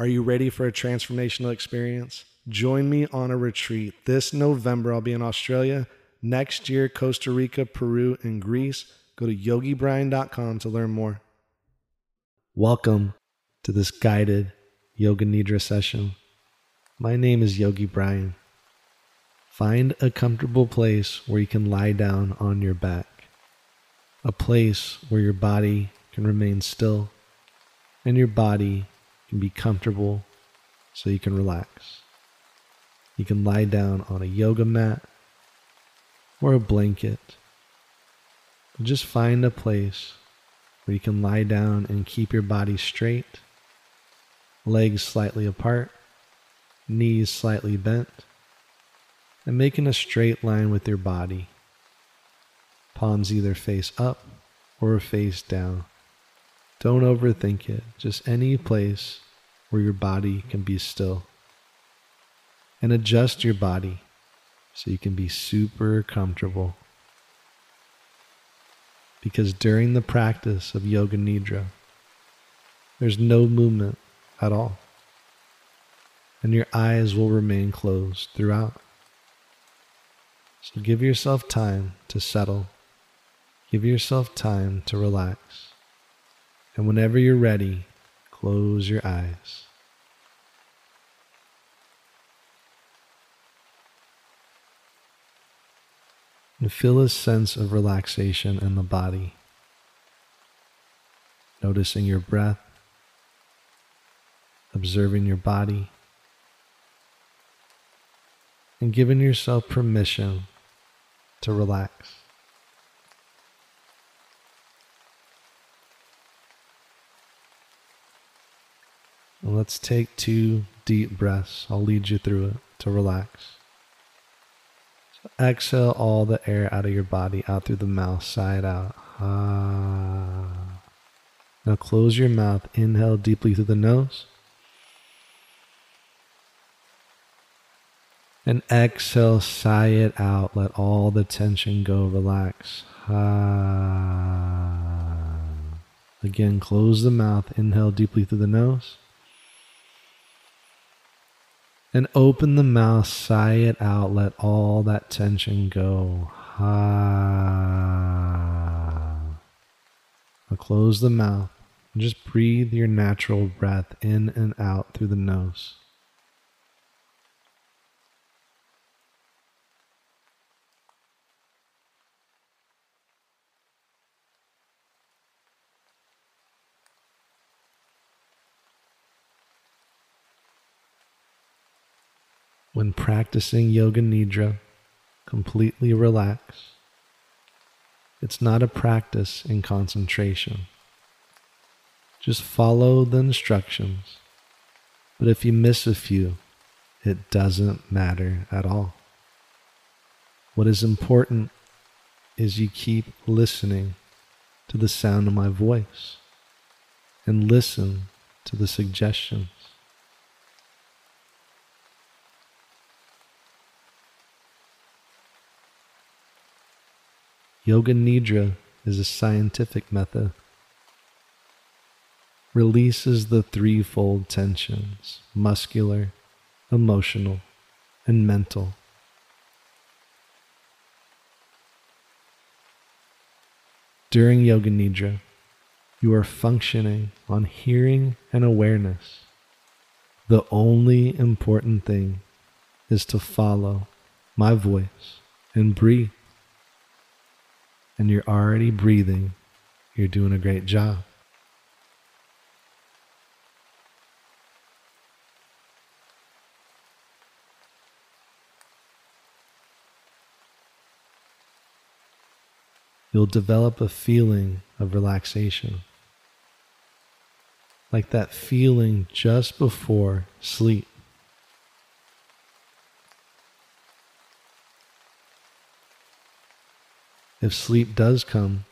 Are you ready for a transformational experience? Join me on a retreat. This November, I'll be in Australia. Next year, Costa Rica, Peru, and Greece. Go to yogibrian.com to learn more. Welcome to this guided Yoga Nidra session. My name is Yogi Brian. Find a comfortable place where you can lie down on your back, a place where your body can remain still and your body can be comfortable so you can relax. You can lie down on a yoga mat or a blanket. Just find a place where you can lie down and keep your body straight, legs slightly apart, knees slightly bent, and making a straight line with your body. Palms either face up or face down. Don't overthink it, just any place where your body can be still. And adjust your body so you can be super comfortable. Because during the practice of Yoga Nidra, there's no movement at all. And your eyes will remain closed throughout. So give yourself time to settle. Give yourself time to relax. And whenever you're ready, close your eyes. And feel a sense of relaxation in the body. Noticing your breath, observing your body, and giving yourself permission to relax. And let's take two deep breaths. I'll lead you through it to relax. So exhale all the air out of your body, out through the mouth, side out. Ah. Now close your mouth. Inhale deeply through the nose. And exhale, sigh it out. Let all the tension go. Relax. Ah. Again, close the mouth. Inhale deeply through the nose and open the mouth, sigh it out, let all that tension go. Ah. Now close the mouth and just breathe your natural breath in and out through the nose. When practicing Yoga Nidra, completely relax. It's not a practice in concentration. Just follow the instructions. But if you miss a few, it doesn't matter at all. What is important is you keep listening to the sound of my voice and listen to the suggestions. Yoga Nidra is a scientific method. Releases the threefold tensions muscular, emotional, and mental. During Yoga Nidra, you are functioning on hearing and awareness. The only important thing is to follow my voice and breathe and you're already breathing, you're doing a great job. You'll develop a feeling of relaxation, like that feeling just before sleep. If sleep does come,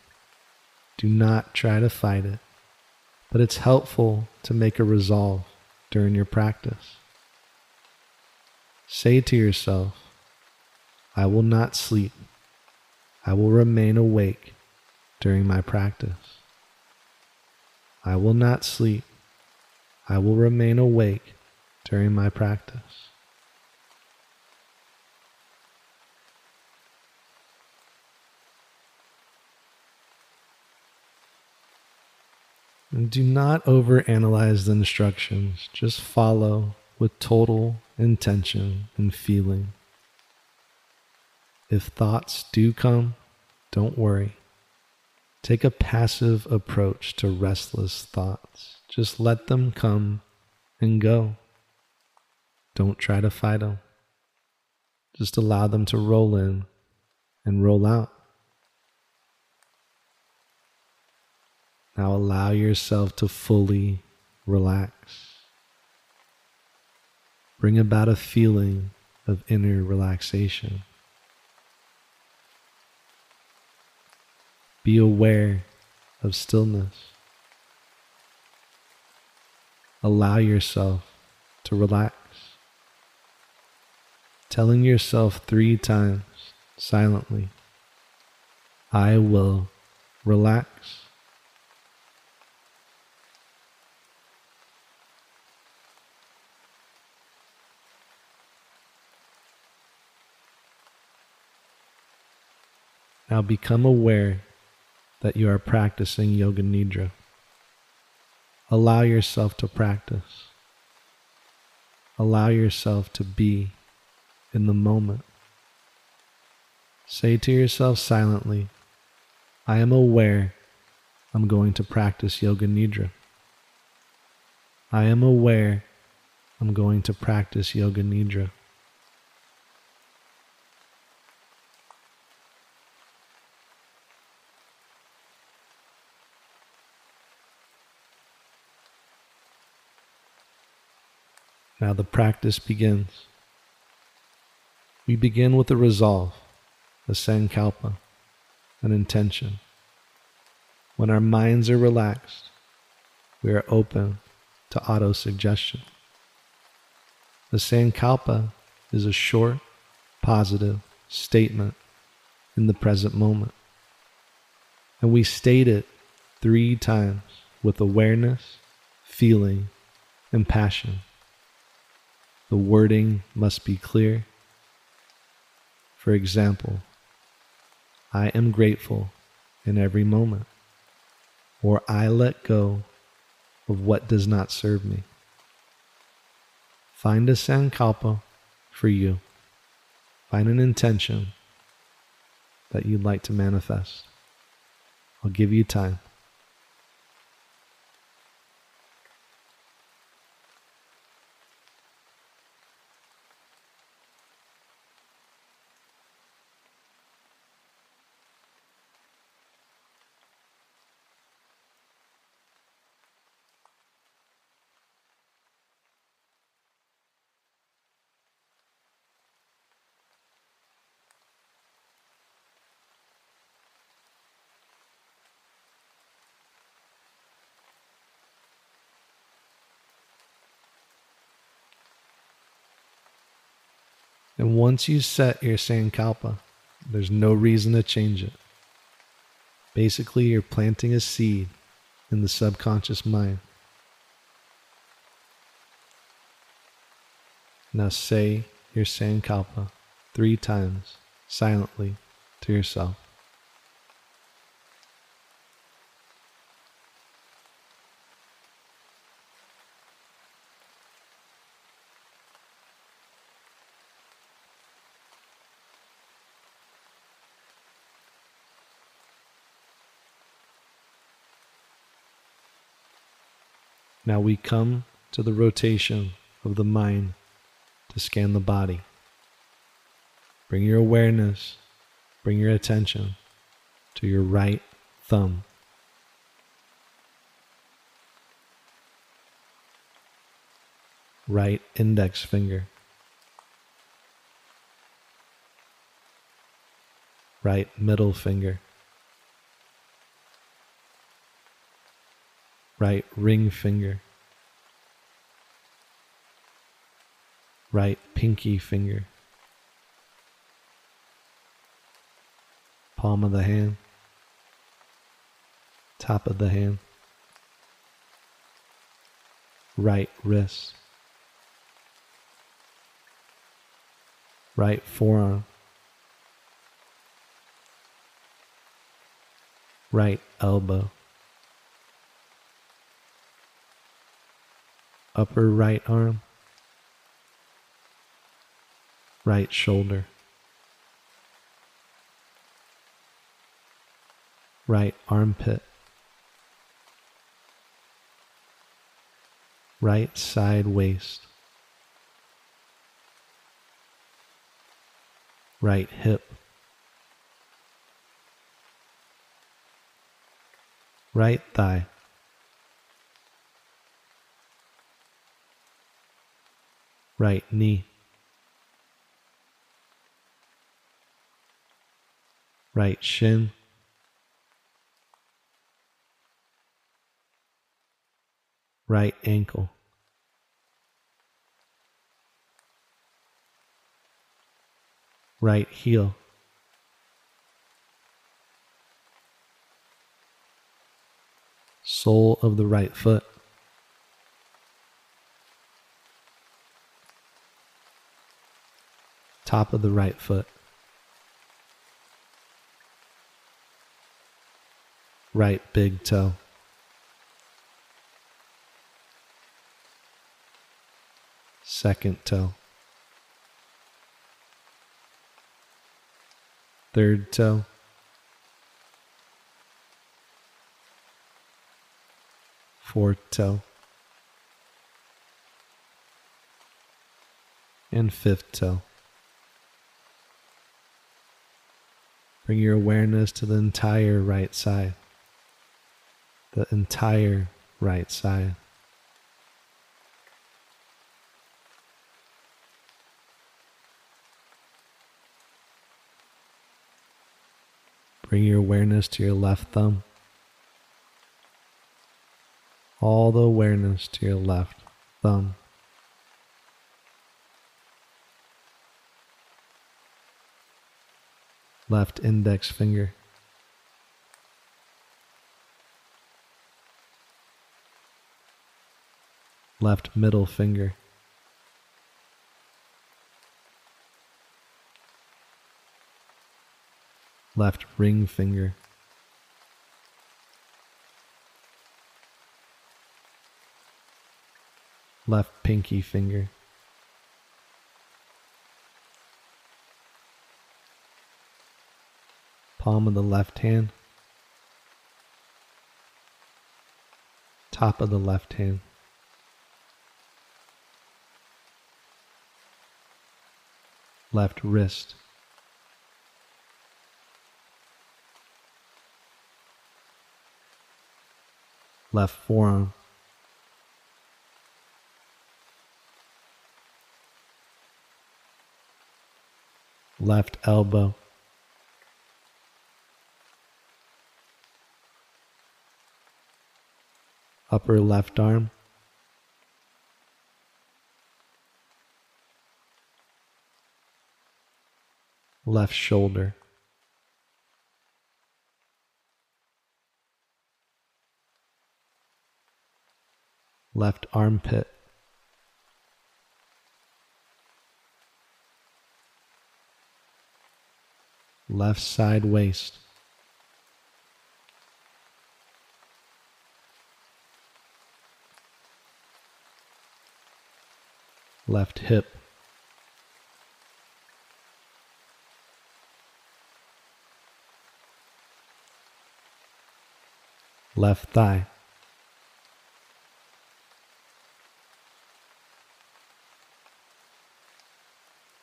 do not try to fight it, but it's helpful to make a resolve during your practice. Say to yourself, I will not sleep. I will remain awake during my practice. I will not sleep. I will remain awake during my practice. And do not overanalyze the instructions. Just follow with total intention and feeling. If thoughts do come, don't worry. Take a passive approach to restless thoughts. Just let them come and go. Don't try to fight them. Just allow them to roll in and roll out. Now allow yourself to fully relax. Bring about a feeling of inner relaxation. Be aware of stillness. Allow yourself to relax. Telling yourself three times silently, I will relax. Now become aware that you are practicing Yoga Nidra. Allow yourself to practice. Allow yourself to be in the moment. Say to yourself silently, I am aware I'm going to practice Yoga Nidra. I am aware I'm going to practice Yoga Nidra. Now the practice begins. We begin with a resolve, a sankalpa, an intention. When our minds are relaxed, we are open to auto-suggestion. The sankalpa is a short, positive statement in the present moment. And we state it three times with awareness, feeling, and passion. The wording must be clear. For example, I am grateful in every moment, or I let go of what does not serve me. Find a sankalpa for you. Find an intention that you'd like to manifest. I'll give you time. And once you set your Sankalpa, there's no reason to change it. Basically, you're planting a seed in the subconscious mind. Now say your Sankalpa three times silently to yourself. Now we come to the rotation of the mind to scan the body. Bring your awareness, bring your attention to your right thumb. Right index finger. Right middle finger. Right ring finger, right pinky finger, palm of the hand, top of the hand, right wrist, right forearm, right elbow, upper right arm, right shoulder, right armpit, right side waist, right hip, right thigh, right knee, right shin, right ankle, right heel, sole of the right foot, top of the right foot, right big toe. second toe, third toe, fourth toe, and fifth toe. Bring your awareness to the entire right side, the entire right side. Bring your awareness to your left thumb. All the awareness to your left thumb. Left index finger. Left middle finger. left ring finger. Left pinky finger. Palm of the left hand. Top of the left hand. Left wrist. left forearm. Left elbow. Upper left arm. Left shoulder. left armpit. Left side waist. Left hip. Left thigh.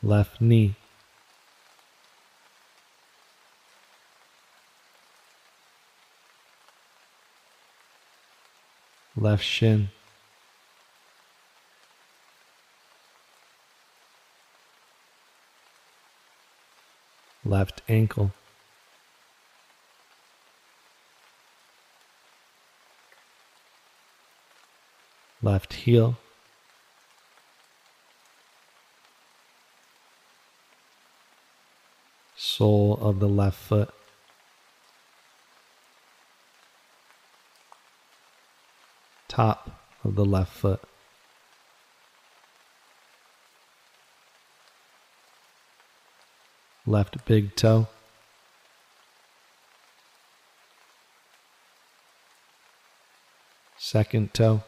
left knee. Left shin. Left ankle. Left heel. sole of the left foot. Top of the left foot. Left big toe, second toe,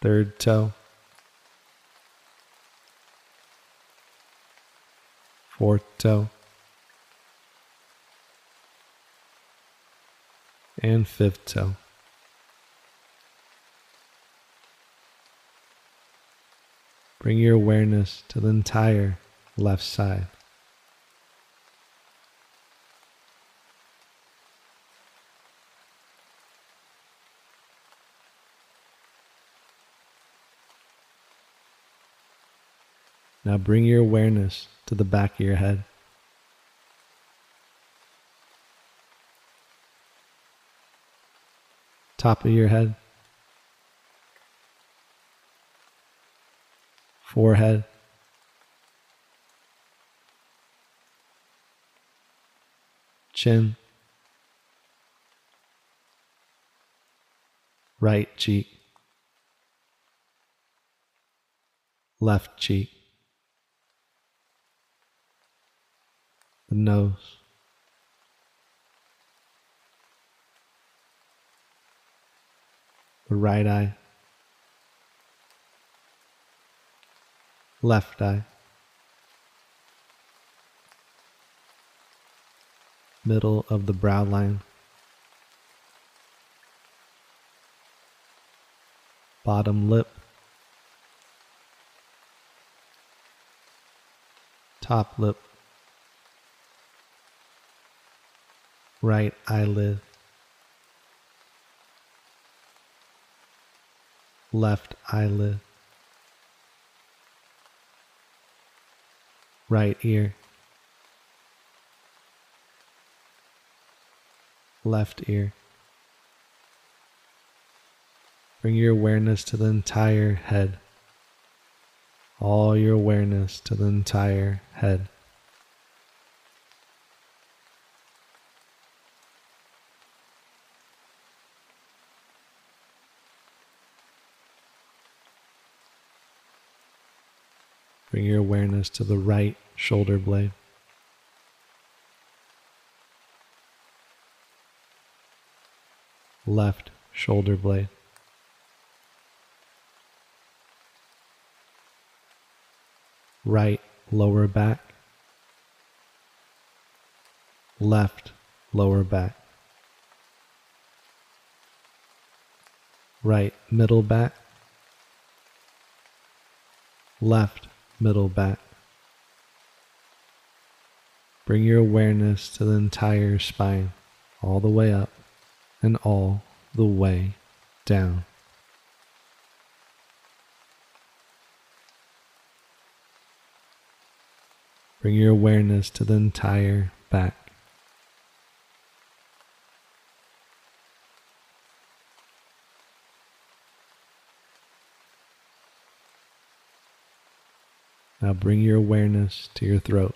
third toe, fourth toe, and fifth toe. Bring your awareness to the entire left side. Now bring your awareness to the back of your head. Top of your head. Forehead. Chin. Right cheek. Left cheek. the nose. The right eye. Left eye. Middle of the brow line. Bottom lip. Top lip. right eyelid, left eyelid, right ear, left ear. Bring your awareness to the entire head. All your awareness to the entire head. Bring your awareness to the right shoulder blade. Left shoulder blade. Right lower back. Left lower back. Right middle back. Left middle back. Bring your awareness to the entire spine, all the way up and all the way down. Bring your awareness to the entire back. Now bring your awareness to your throat.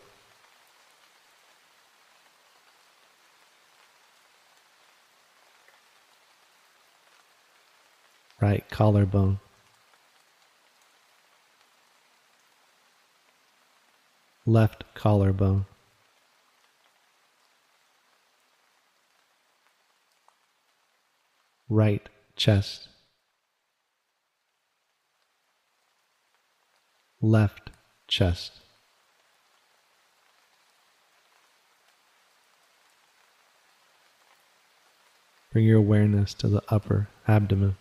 Right collarbone. Left collarbone. Right chest. Left chest. Bring your awareness to the upper abdomen,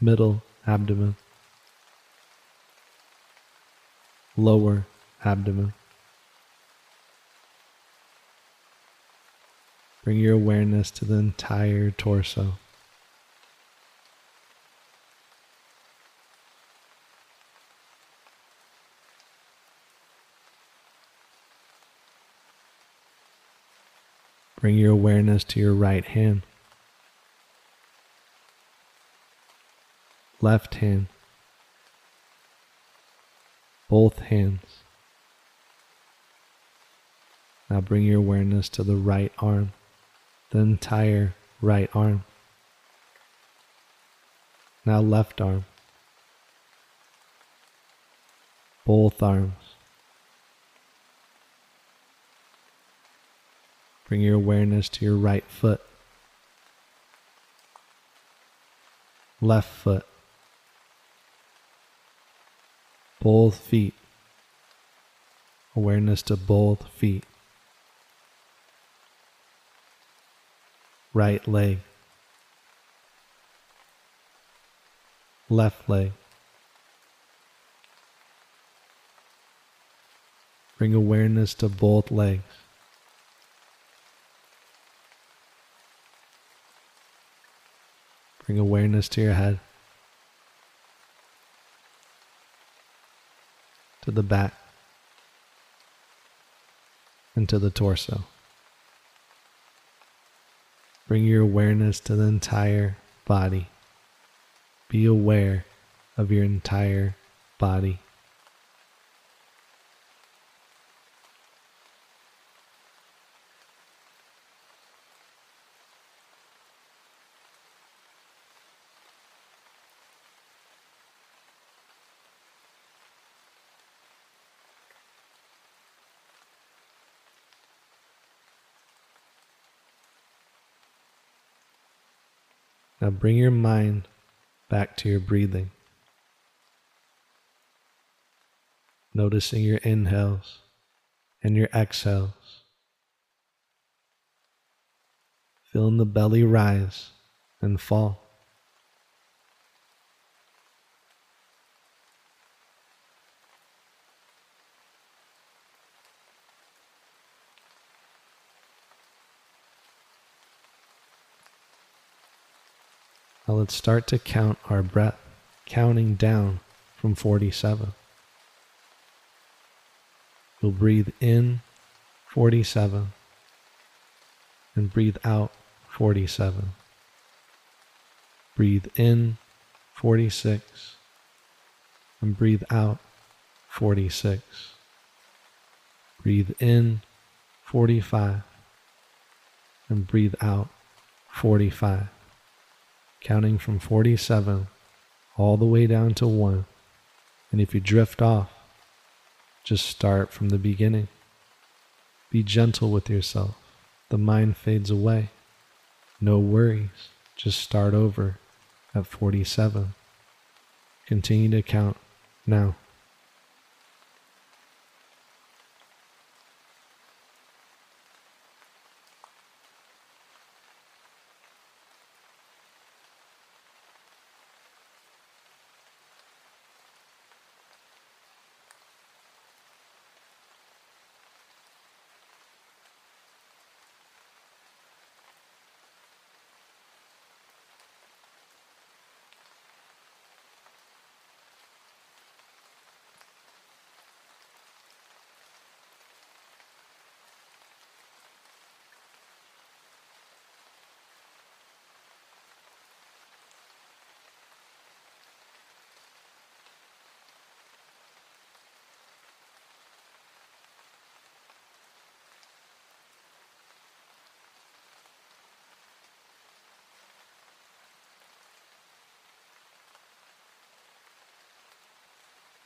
middle abdomen, lower abdomen. Bring your awareness to the entire torso. Bring your awareness to your right hand, left hand, both hands. Now bring your awareness to the right arm, the entire right arm. Now left arm. Both arms. Bring your awareness to your right foot. Left foot. Both feet. Awareness to both feet. Right leg. Left leg. Bring awareness to both legs. Bring awareness to your head, to the back, and to the torso. Bring your awareness to the entire body. Be aware of your entire body. Now bring your mind back to your breathing. Noticing your inhales and your exhales. Feeling the belly rise and fall. Now let's start to count our breath, counting down from 47. We'll breathe in 47 and breathe out 47. Breathe in 46 and breathe out 46. Breathe in 45 and breathe out 45 counting from 47 all the way down to 1. And if you drift off, just start from the beginning. Be gentle with yourself. The mind fades away. No worries. Just start over at 47. Continue to count now.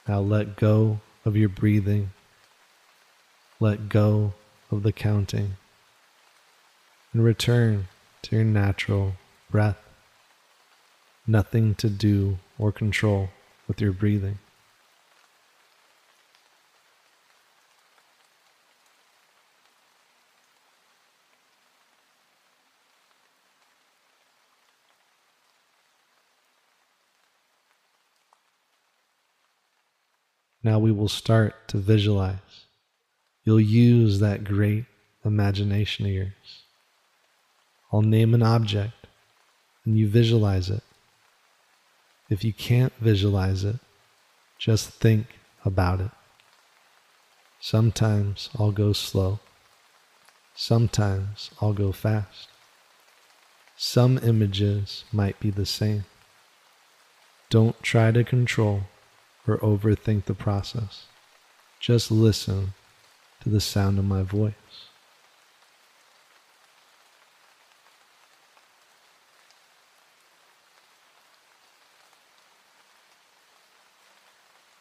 Now let go of your breathing. Let go of the counting. And return to your natural breath. Nothing to do or control with your breathing. Now we will start to visualize. You'll use that great imagination of yours. I'll name an object and you visualize it. If you can't visualize it, just think about it. Sometimes I'll go slow. Sometimes I'll go fast. Some images might be the same. Don't try to control or overthink the process. Just listen to the sound of my voice.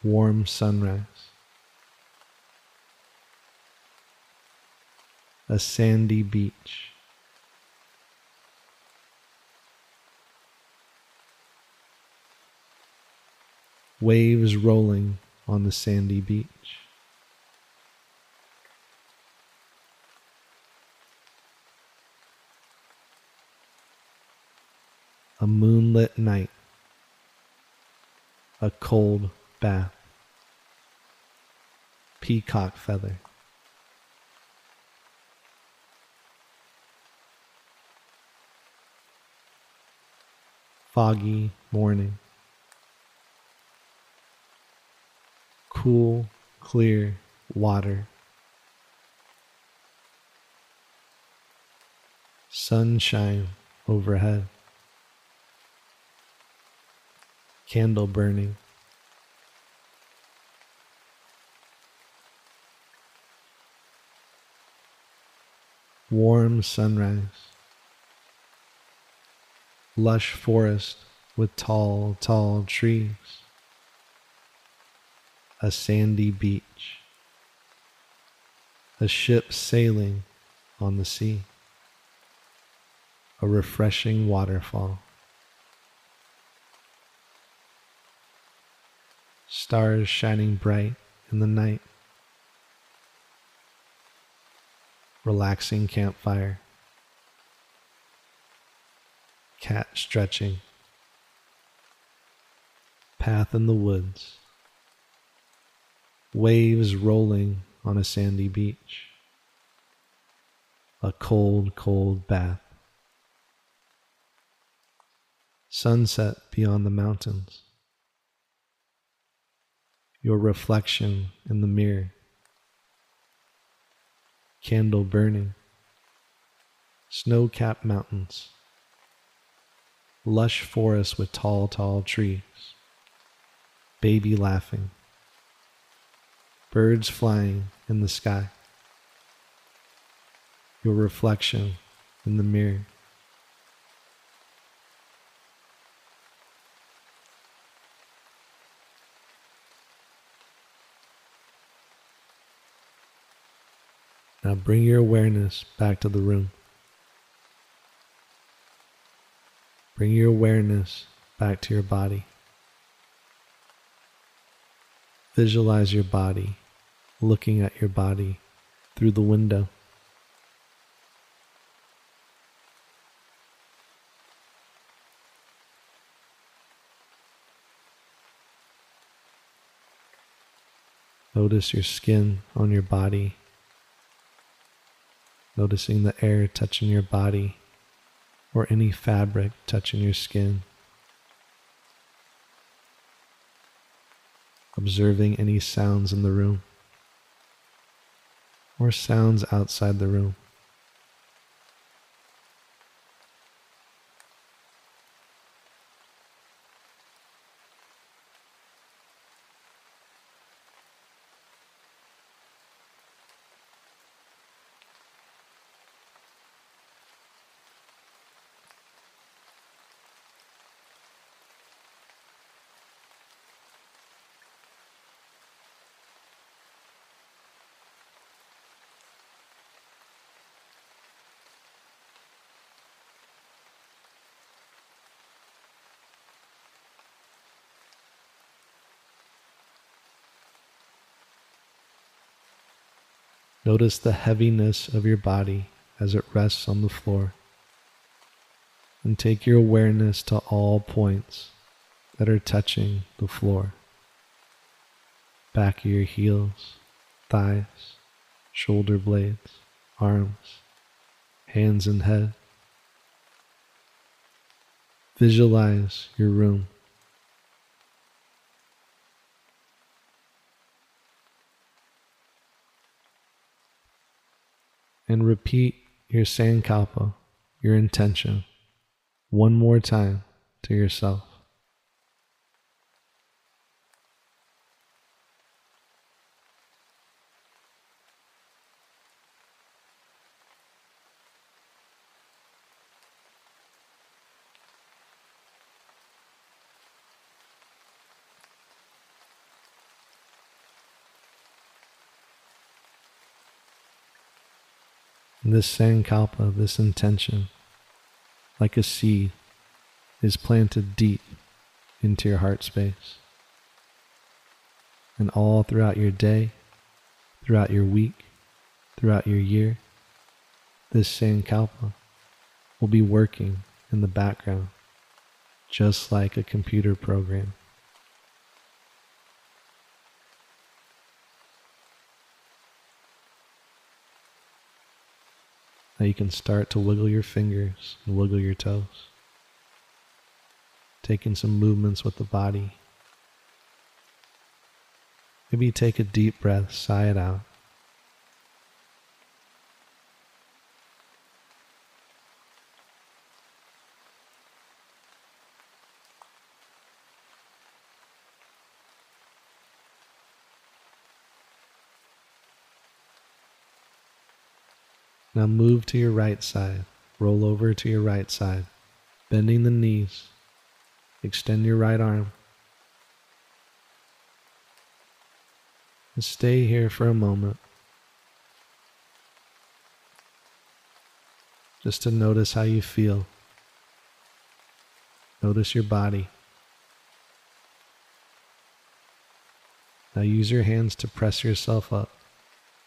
Warm sunrise. A sandy beach. Waves rolling on the sandy beach. A moonlit night. A cold bath. Peacock feather. Foggy morning. Cool, clear water. Sunshine overhead. Candle burning. Warm sunrise. Lush forest with tall, tall trees. A sandy beach. A ship sailing on the sea. A refreshing waterfall. Stars shining bright in the night. Relaxing campfire. Cat stretching. Path in the woods. Waves rolling on a sandy beach. A cold, cold bath. Sunset beyond the mountains. Your reflection in the mirror. Candle burning. Snow capped mountains. Lush forest with tall, tall trees. Baby laughing. Birds flying in the sky. Your reflection in the mirror. Now bring your awareness back to the room. Bring your awareness back to your body. Visualize your body, looking at your body through the window. Notice your skin on your body noticing the air touching your body or any fabric touching your skin. Observing any sounds in the room or sounds outside the room. Notice the heaviness of your body as it rests on the floor. And take your awareness to all points that are touching the floor. Back of your heels, thighs, shoulder blades, arms, hands and head. Visualize your room. And repeat your sankalpa, your intention, one more time to yourself. And this sankalpa, this intention, like a seed, is planted deep into your heart space. And all throughout your day, throughout your week, throughout your year, this sankalpa will be working in the background, just like a computer program. Now you can start to wiggle your fingers and wiggle your toes, taking some movements with the body. Maybe take a deep breath, sigh it out. Now move to your right side. Roll over to your right side, bending the knees. Extend your right arm. And stay here for a moment. Just to notice how you feel. Notice your body. Now use your hands to press yourself up.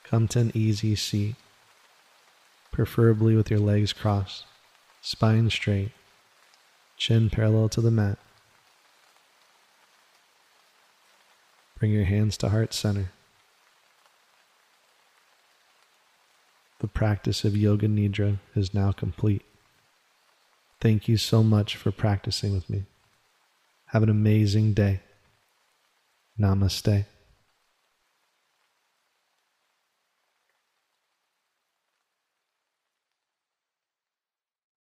Come to an easy seat preferably with your legs crossed, spine straight, chin parallel to the mat. Bring your hands to heart center. The practice of Yoga Nidra is now complete. Thank you so much for practicing with me. Have an amazing day. Namaste.